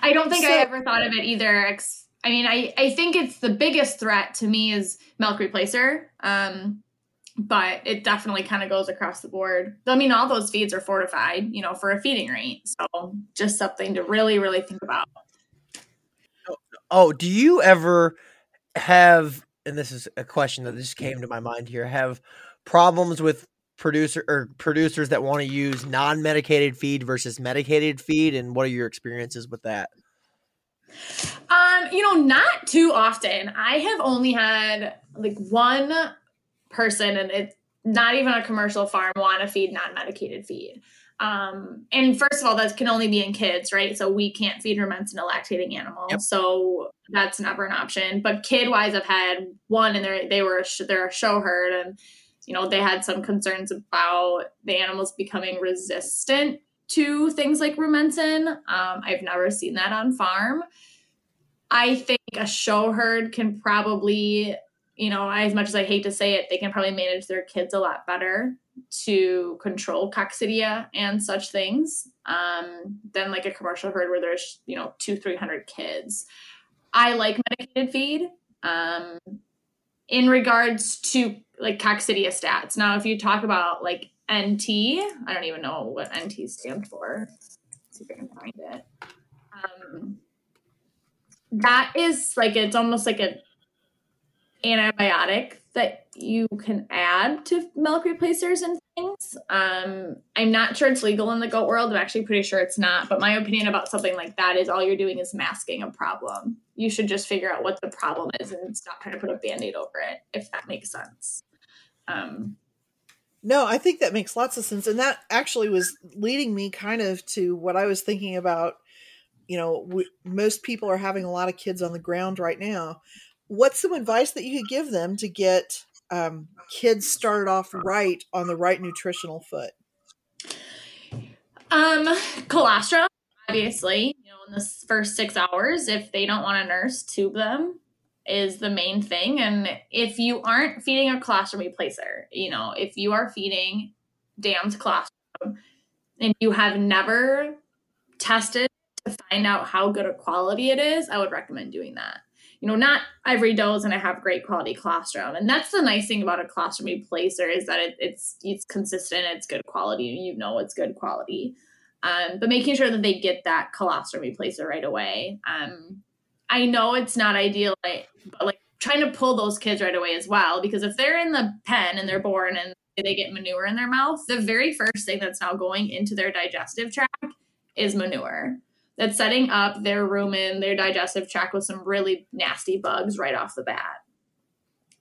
I don't think So- I ever thought of it either. I mean, I, I think it's the biggest threat to me is milk replacer. Um, but it definitely kind of goes across the board. I mean, all those feeds are fortified, you know, for a feeding rate. So just something to really, really think about. Oh, do you ever have and this is a question that just came to my mind here, have problems with producer or producers that want to use non-medicated feed versus medicated feed and what are your experiences with that? Um, you know, not too often. I have only had like one person, and it's not even a commercial farm, want to feed non-medicated feed. Um, and first of all, that can only be in kids, right? So we can't feed Rumensin to lactating animals, Yep. so that's never an option. But kid-wise, I've had one, and they they were a sh- they're a show herd, and you know they had some concerns about the animals becoming resistant to things like Rumensin. Um, I've never seen that on farm. I think a show herd can probably, you know, as much as I hate to say it, they can probably manage their kids a lot better to control coccidia and such things um, than like a commercial herd where there's, you know, two, 300 kids. I like medicated feed. Um, in regards to like coccidiostats. Now, if you talk about like NT, I don't even know what NT stands for. Let's see if I can find it. Um, that is like it's almost like an antibiotic that you can add to milk replacers and things. Um, I'm not sure it's legal in the goat world. I'm actually pretty sure it's not. But my opinion about something like that is all you're doing is masking a problem. You should just figure out what the problem is and stop trying to put a band-aid over it, if that makes sense. Um, No, I think that makes lots of sense. And that actually was leading me kind of to what I was thinking about. You know, we, most people are having a lot of kids on the ground right now. What's some advice that you could give them to get um, kids started off right on the right nutritional foot? Um, colostrum, obviously, you know, in the first six hours, if they don't want a nurse, tube them is the main thing. And if you aren't feeding a colostrum replacer, you know, if you are feeding damned colostrum and you have never tested to find out how good a quality it is, I would recommend doing that. you know, not every is going to have great quality colostrum. And that's the nice thing about a colostrum replacer is that it, it's it's consistent, it's good quality, you know it's good quality. Um, but making sure that they get that colostrum replacer right away. Um, I know it's not ideal, but like trying to pull those kids right away as well, because if they're in the pen and they're born and they get manure in their mouth, the very first thing that's now going into their digestive tract is manure. That's setting up their rumen, their digestive tract with some really nasty bugs right off the bat.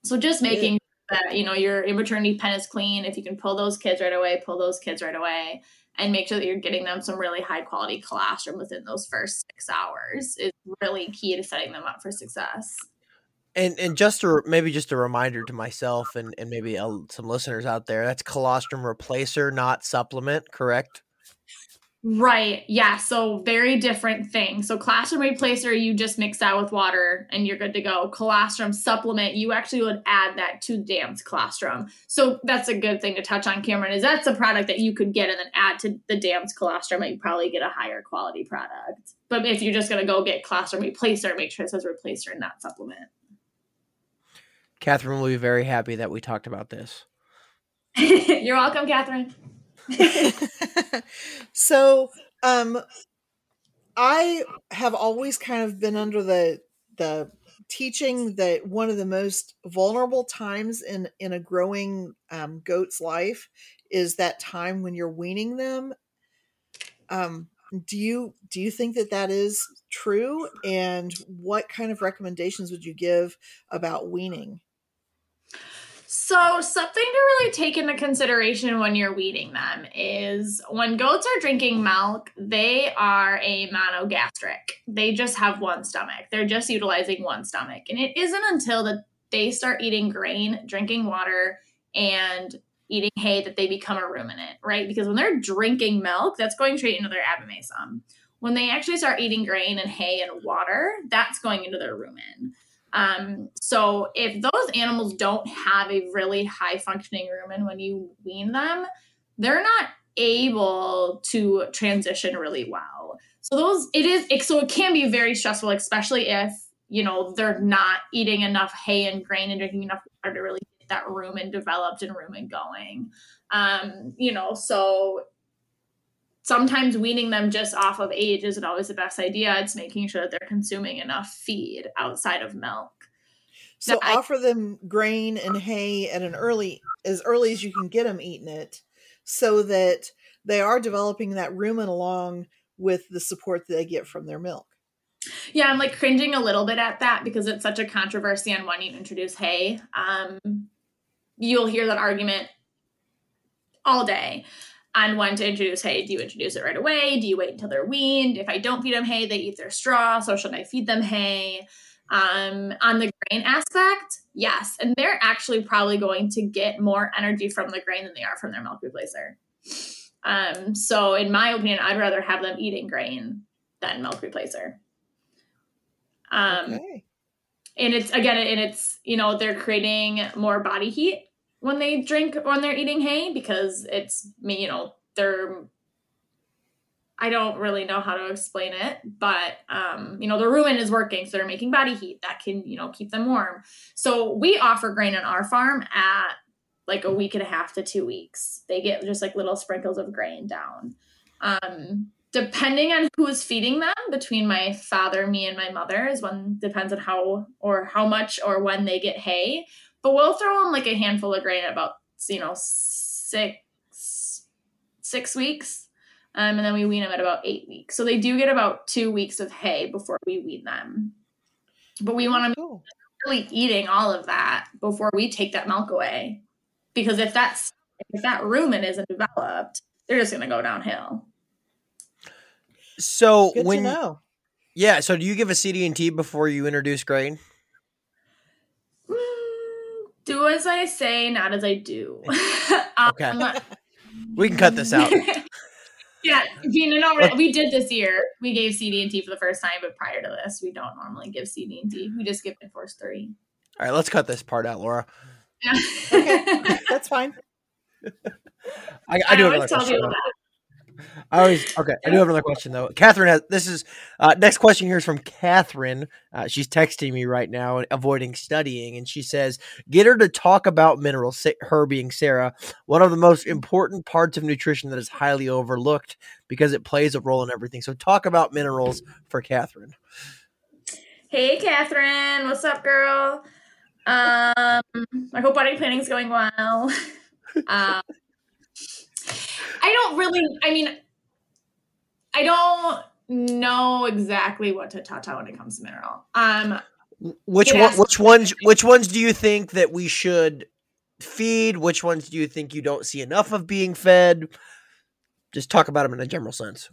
So just making that, you know, your maternity pen is clean. If you can pull those kids right away, pull those kids right away and make sure that you're getting them some really high quality colostrum within those first six hours is really key to setting them up for success. And and just a maybe just a reminder to myself and and maybe uh, some listeners out there that's colostrum replacer, not supplement, correct? Right. Yeah. So very different thing. So colostrum replacer, you just mix that with water and you're good to go. Colostrum supplement, you actually would add that to Dams colostrum. So that's a good thing to touch on, Cameron, is that's a product that you could get and then add to the Dams colostrum and you probably get a higher quality product. But if you're just going to go get colostrum replacer, make sure it says replacer and not supplement. Catherine will be very happy that we talked about this. you're welcome, Catherine. so, um, I have always kind of been under the the teaching that one of the most vulnerable times in in a growing um, goat's life is that time when you're weaning them. Um, do you do you think that that is true? And what kind of recommendations would you give about weaning? So, something to really take into consideration when you're weeding them is when goats are drinking milk, they are a monogastric. They just have one stomach. They're just utilizing one stomach. And it isn't until that they start eating grain, drinking water, and eating hay that they become a ruminant, right? Because when they're drinking milk, that's going straight into their abomasum. When they actually start eating grain and hay and water, that's going into their rumen. Um, so if those animals don't have a really high functioning rumen when you wean them, they're not able to transition really well. So those it is so it can be very stressful, especially if you know they're not eating enough hay and grain and drinking enough water to really get that rumen developed and rumen going. Um, you know, so sometimes weaning them just off of age isn't always the best idea. It's making sure that they're consuming enough feed outside of milk. So now, offer I, them grain and hay at an early as early as you can get them eating it so that they are developing that rumen along with the support that they get from their milk. Yeah, I'm like cringing a little bit at that because it's such a controversy on when you introduce hay. Um, you'll hear that argument all day on when to introduce hay. Do you introduce it right away? Do you wait until they're weaned? If I don't feed them hay, they eat their straw. So should I feed them hay? Um, on the grain aspect, yes. And they're actually probably going to get more energy from the grain than they are from their milk replacer. Um, so in my opinion, I'd rather have them eating grain than milk replacer. Um, okay. and it's again, and it's, you know, they're creating more body heat when they drink when they're eating hay because it's me you know they're I don't really know how to explain it, but um, you know, the rumen is working, so they're making body heat that can, you know, keep them warm. So we offer grain on our farm at like a week and a half to two weeks. They get just like little sprinkles of grain down. Um, depending on who is feeding them, between my father, me, and my mother, is one depends on how or how much or when they get hay. But we'll throw them like a handful of grain at about you know six six weeks, um, and then we wean them at about eight weeks. So they do get about two weeks of hay before we wean them. But we want to cool. really eating all of that before we take that milk away, because if that's if that rumen isn't developed, they're just going to go downhill. So Good when yeah, so do you give a CD and T before you introduce grain? Do as I say, not as I do. okay. Um, we can cut this out. yeah, you know, we did this year. We gave CD and T for the first time, but prior to this, we don't normally give CD and T. We just give it Inforce three. All right, let's cut this part out, Laura. Yeah. okay, that's fine. I, I do I always tell people I always okay. I do have another question though. Catherine has this is uh, next question here is from Catherine. Uh, she's texting me right now, avoiding studying, and she says, "Get her to talk about minerals." Her being Sarah, one of the most important parts of nutrition that is highly overlooked because it plays a role in everything. So, talk about minerals for Catherine. Hey, Catherine, what's up, girl? Um, I hope wedding planning is going well. um, I don't really. I mean, I don't know exactly what to talk about when it comes to mineral. Um, which one? Which ones? Which ones do you think that we should feed? Which ones do you think you don't see enough of being fed? Just talk about them in a general sense.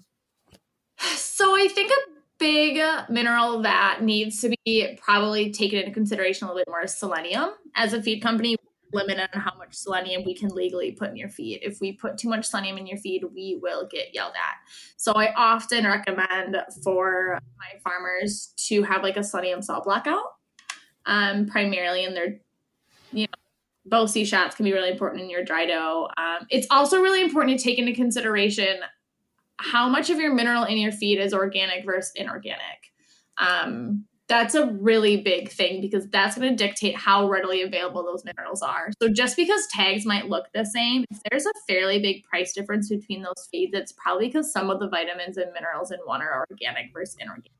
So I think a big mineral that needs to be probably taken into consideration a little bit more is selenium. As a feed company, limit on how much selenium we can legally put in your feed. If we put too much selenium in your feed, we will get yelled at. So I often recommend for my farmers to have like a selenium salt blackout, um, primarily in their, you know, BoSe shots can be really important in your dry doe. Um, it's also really important to take into consideration how much of your mineral in your feed is organic versus inorganic. Um, that's a really big thing because that's going to dictate how readily available those minerals are. So just because tags might look the same, if there's a fairly big price difference between those feeds, it's probably because some of the vitamins and minerals in one are organic versus inorganic.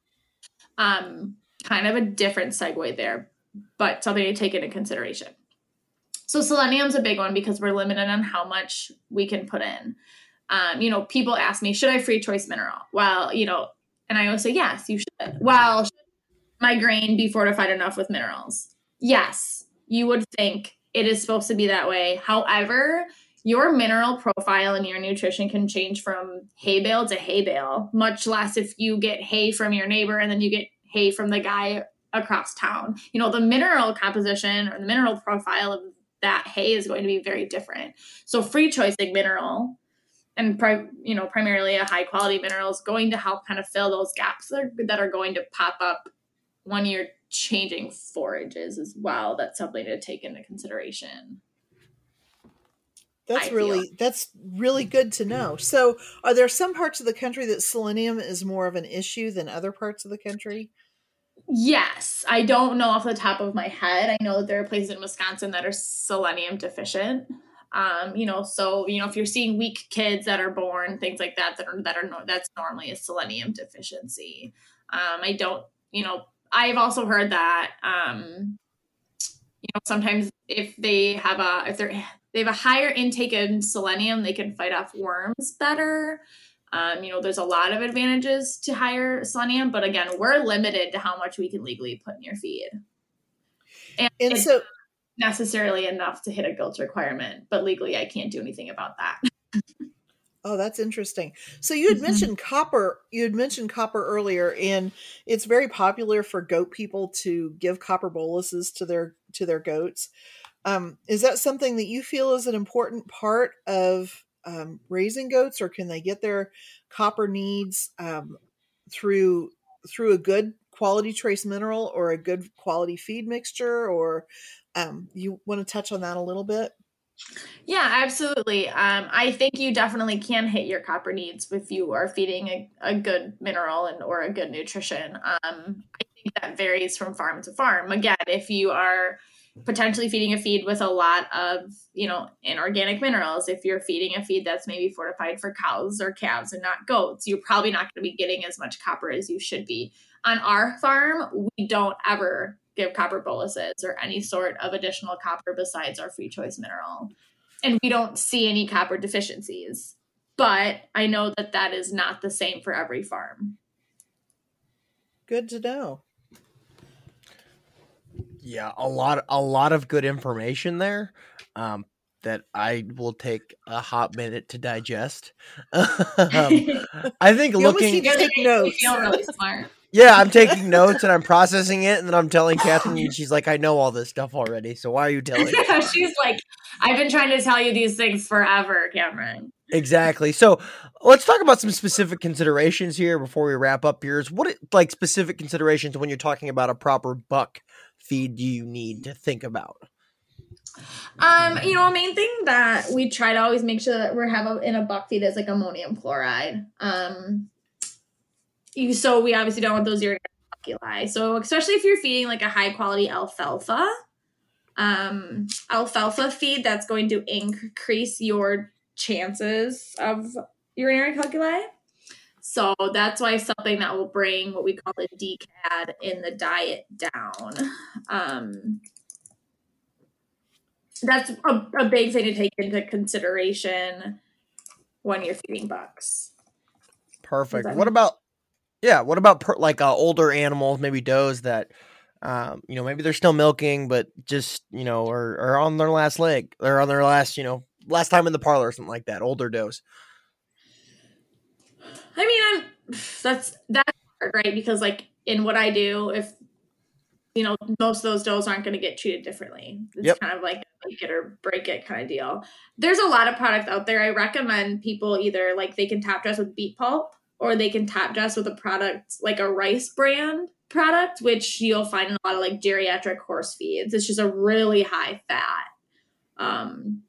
Um, kind of a different segue there, but something to take into consideration. So selenium's a big one because we're limited on how much we can put in. Um, you know, people ask me, should I free choice mineral? Well, you know, and I always say, yes, you should. Well, my grain be fortified enough with minerals? Yes, you would think it is supposed to be that way. However, your mineral profile and your nutrition can change from hay bale to hay bale, much less if you get hay from your neighbor and then you get hay from the guy across town. You know, the mineral composition or the mineral profile of that hay is going to be very different. So free choicing mineral and pri- you know primarily a high quality mineral is going to help kind of fill those gaps that are, that are going to pop up when you're changing forages as well, that's something to take into consideration. That's really that's really good to know. So, are there some parts of the country that selenium is more of an issue than other parts of the country? Yes, I don't know off the top of my head. I know that there are places in Wisconsin that are selenium deficient. Um, you know, so you know if you're seeing weak kids that are born, things like that that are that are that's normally a selenium deficiency. Um, I don't, you know, I've also heard that um, you know sometimes if they have a if they're they have a higher intake in selenium, they can fight off worms better. Um, you know, there's a lot of advantages to higher selenium, but again, we're limited to how much we can legally put in your feed. And, and so necessarily enough to hit a GOATS requirement, but legally I can't do anything about that. Oh, that's interesting. So you had mm-hmm. mentioned copper. You had mentioned copper earlier, and it's very popular for goat people to give copper boluses to their to their goats. Um, is that something that you feel is an important part of um, raising goats, or can they get their copper needs um, through through a good quality trace mineral or a good quality feed mixture? Or um, you want to touch on that a little bit? Yeah, absolutely. Um, I think you definitely can hit your copper needs if you are feeding a, a good mineral and or a good nutrition. Um, I think that varies from farm to farm. Again, if you are potentially feeding a feed with a lot of you know inorganic minerals if you're feeding a feed that's maybe fortified for cows or calves and not goats you're probably not going to be getting as much copper as you should be on our farm we don't ever give copper boluses or any sort of additional copper besides our free choice mineral. And we don't see any copper deficiencies. But I know that that is not the same for every farm. Good to know. Yeah, a lot a lot of good information there. Um, that I will take a hot minute to digest. um, I think you looking, take notes. You feel really smart. Yeah, I'm taking notes and I'm processing it, and then I'm telling Catherine, and she's like, "I know all this stuff already, so why are you telling?" me? she's like, "I've been trying to tell you these things forever, Cameron." Exactly. So let's talk about some specific considerations here before we wrap up. Here is what like specific considerations when you're talking about a proper buck feed do you need to think about? Um, you know, a main thing that we try to always make sure that we have a, in a buck feed is like ammonium chloride. Um, you, so we obviously don't want those urinary calculi. So especially if you're feeding like a high quality alfalfa, um, alfalfa feed that's going to increase your chances of urinary calculi. So that's why something that will bring what we call a DCAD in the diet down. Um, that's a, a big thing to take into consideration when you're feeding bucks. Perfect. What about yeah? What about per, like uh, older animals, maybe does that, um, you know, maybe they're still milking, but just you know, are, are on their last leg, or on their last, you know, last time in the parlor or something like that. Older does. I mean, I'm, that's that's hard, right? Because like in what I do, if you know, most of those does aren't going to get treated differently. It's yep. kind of like make it or break it kind of deal. There's a lot of products out there. I recommend people either like they can top dress with beet pulp or they can top dress with a product like a rice bran product, which you'll find in a lot of like geriatric horse feeds. It's just a really high fat um,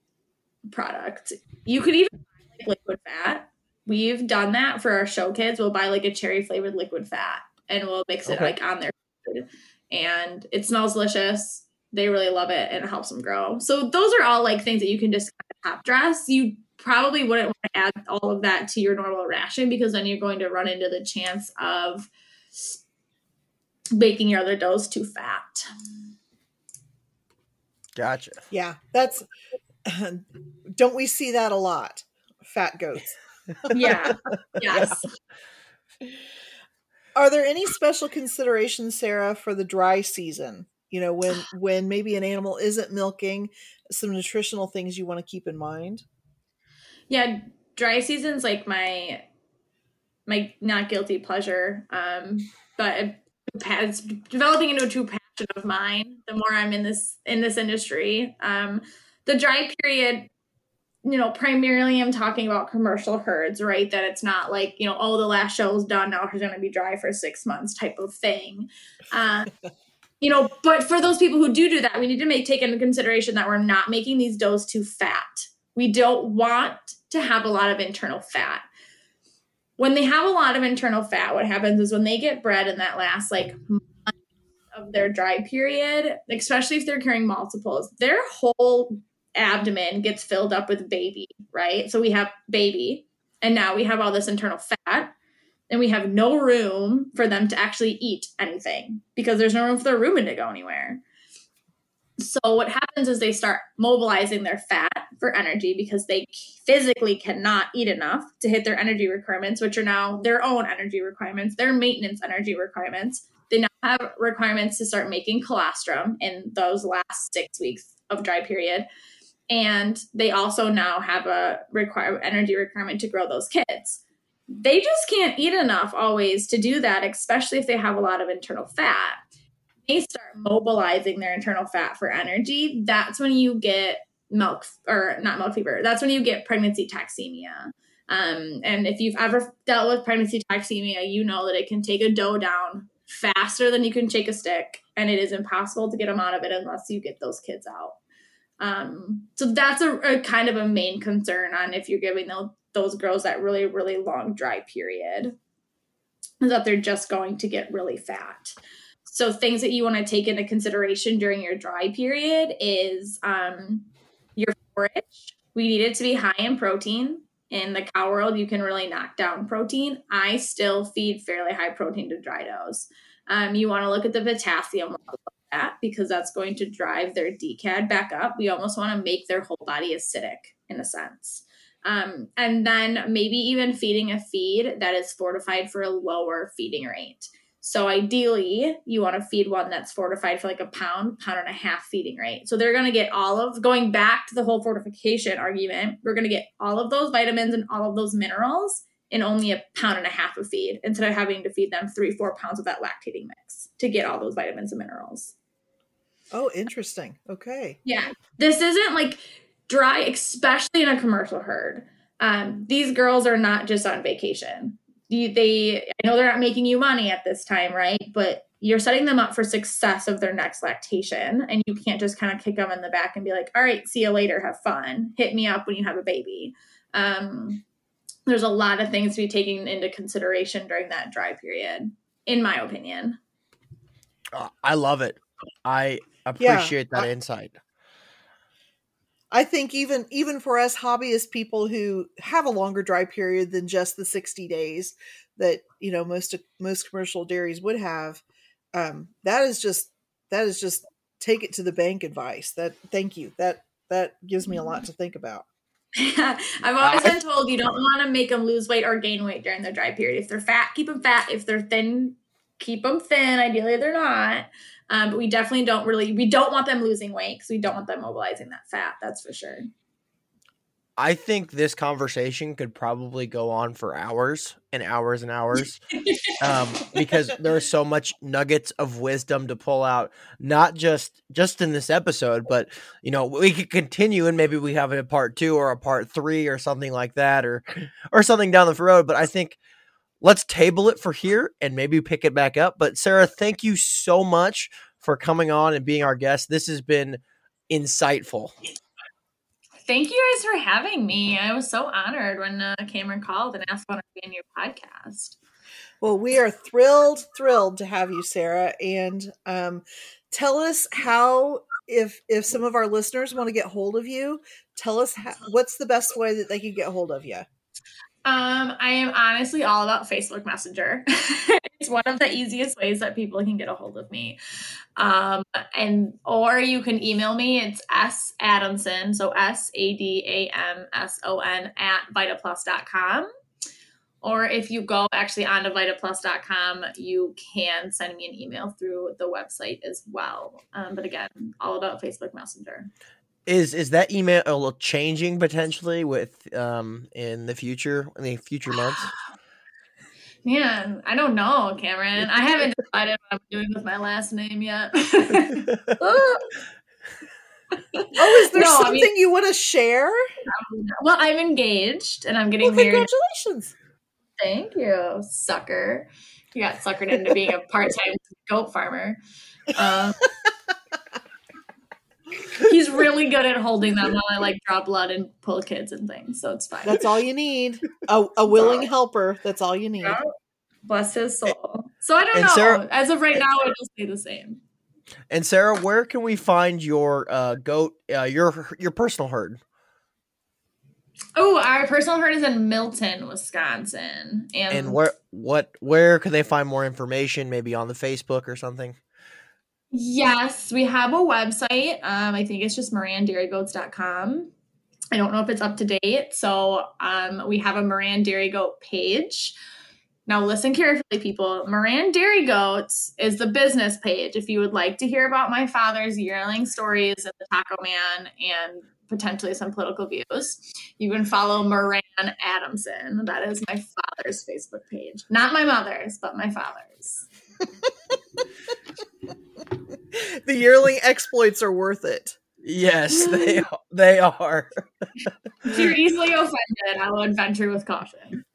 product. You could even buy like liquid fat. We've done that for our show kids. We'll buy like a cherry flavored liquid fat and we'll mix it okay. like on their food and it smells delicious. They really love it and it helps them grow. So those are all like things that you can just top dress. You probably wouldn't want to add all of that to your normal ration because then you're going to run into the chance of making your other does too fat. Gotcha. Yeah, that's don't we see that a lot? Fat goats. yeah. Yes. Are there any special considerations, Sarah, for the dry season? You know, when when maybe an animal isn't milking, some nutritional things you want to keep in mind? Yeah, dry season's like my my not guilty pleasure. Um, but it's developing into a true passion of mine the more I'm in this in this industry. Um, the dry period you know, primarily I'm talking about commercial herds, right? That it's not like, you know, oh, the last show is done. Now we're going to be dry for six months type of thing. Uh, you know, but for those people who do do that, we need to make take into consideration that we're not making these does too fat. We don't want to have a lot of internal fat. When they have a lot of internal fat, what happens is when they get bred in that last like month of their dry period, especially if they're carrying multiples, their whole abdomen gets filled up with baby, right? So we have baby, and now we have all this internal fat, and we have no room for them to actually eat anything because there's no room for their rumen to go anywhere. So what happens is they start mobilizing their fat for energy because they physically cannot eat enough to hit their energy requirements, which are now their own energy requirements, their maintenance energy requirements. They now have requirements to start making colostrum in those last six weeks of dry period. And they also now have a require energy requirement to grow those kids. They just can't eat enough always to do that especially if they have a lot of internal fat they start mobilizing their internal fat for energy that's when you get milk or not milk fever that's when you get pregnancy toxemia um, and if you've ever dealt with pregnancy toxemia you know that it can take a doe down faster than you can shake a stick and it is impossible to get them out of it unless you get those kids out um, so that's a, a, kind of a main concern on if you're giving those, those girls that really, really long dry period, is that they're just going to get really fat. So things that you want to take into consideration during your dry period is um, your forage. We need it to be high in protein. In the cow world, you can really knock down protein. I still feed fairly high protein to dry does. Um, you want to look at the potassium that because that's going to drive their DCAD back up. We almost want to make their whole body acidic in a sense. Um, and then maybe even feeding a feed that is fortified for a lower feeding rate. So ideally, you want to feed one that's fortified for like a pound, pound and a half feeding rate. So they're going to get all of going back to the whole fortification argument. We're going to get all of those vitamins and all of those minerals in only a pound and a half of feed instead of having to feed them three, four pounds of that lactating mix to get all those vitamins and minerals. Oh, interesting. Okay. Yeah. This isn't like dry, especially in a commercial herd. Um, these girls are not just on vacation. You, they, I know they're not making you money at this time, right? But you're setting them up for success of their next lactation and you can't just kind of kick them in the back and be like all right see you later have fun hit me up when you have a baby um, there's a lot of things to be taken into consideration during that dry period in my opinion Uh, I love it. I appreciate that I- insight. I think even even for us hobbyist people who have a longer dry period than just the 60 days that you know most most commercial dairies would have um that is just that is just take it to the bank advice that thank you that that gives me a lot to think about I've always been told you don't want to make them lose weight or gain weight during their dry period. If they're fat, keep them fat. If they're thin, keep them thin. Ideally, they're not. Um, but we definitely don't really, we don't want them losing weight because we don't want them mobilizing that fat. That's for sure. I think this conversation could probably go on for hours and hours and hours um, because there is so much nuggets of wisdom to pull out, not just just in this episode, but you know we could continue and maybe we have a part two or a part three or something like that, or or something down the road. But I think let's table it for here and maybe pick it back up. But Sarah, thank you so much for coming on and being our guest. This has been insightful. Thank you guys for having me. I was so honored when uh, Cameron called and asked if I wanted to be in your podcast. well we are thrilled thrilled to have you sarah and um tell us how if if some of our listeners want to get hold of you tell us how, what's the best way that they can get hold of you Um, I am honestly all about Facebook Messenger. it's one of the easiest ways that people can get a hold of me. Um, and or you can email me. It's S Adamson, so S A D A M S O N at vitaplus.com. Or if you go actually onto vitaplus.com, you can send me an email through the website as well. Um, but again, all about Facebook Messenger. Is is that email a little changing potentially with um in the future in the future months? Man, I don't know, Cameron. I haven't decided what I'm doing with my last name yet. oh is there No, I something mean- you want to share well, I'm engaged and I'm getting well married. congratulations Thank you, sucker. You got suckered into being a part-time goat farmer. Um, he's really good at holding them while I like draw blood and pull kids and things, so it's fine. that's all you need a, a willing helper that's all you need Yeah. Bless his soul. So I don't And know. Sarah- As of right now, I just stay the same. And Sarah, where can we find your uh, goat, uh, your your personal herd? Oh, our personal herd is in Milton, Wisconsin, and, And where what where can they find more information? Maybe on the Facebook or something. Yes, we have a website. Um, I think it's just marrandairygoats.com. I don't know if it's up to date. So um, we have a Marran Dairy Goat page. Now, listen carefully, people. Marran Dairy Goats is the business page. If you would like to hear about my father's yearling stories and the Taco Man and potentially some political views, you can follow Marran Adamson. That is my father's Facebook page. Not my mother's, but my father's. the yearling exploits are worth it Yes, they they are. If you're easily offended, I will venture with caution.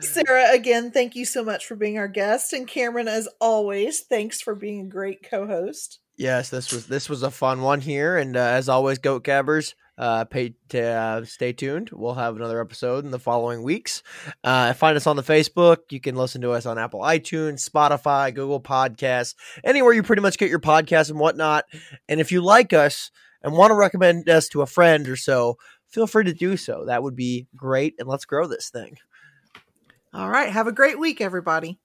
Sarah, again, thank you so much for being our guest. And Cameron, as always, thanks for being a great co host. Yes, this was this was a fun one here, and uh, as always, goat gabbers, uh, pay to uh, stay tuned. We'll have another episode in the following weeks. Uh, find us on the Facebook. You can listen to us on Apple iTunes, Spotify, Google Podcasts, anywhere you pretty much get your podcasts and whatnot. And if you like us and want to recommend us to a friend or so, feel free to do so. That would be great, and let's grow this thing. All right. Have a great week, everybody.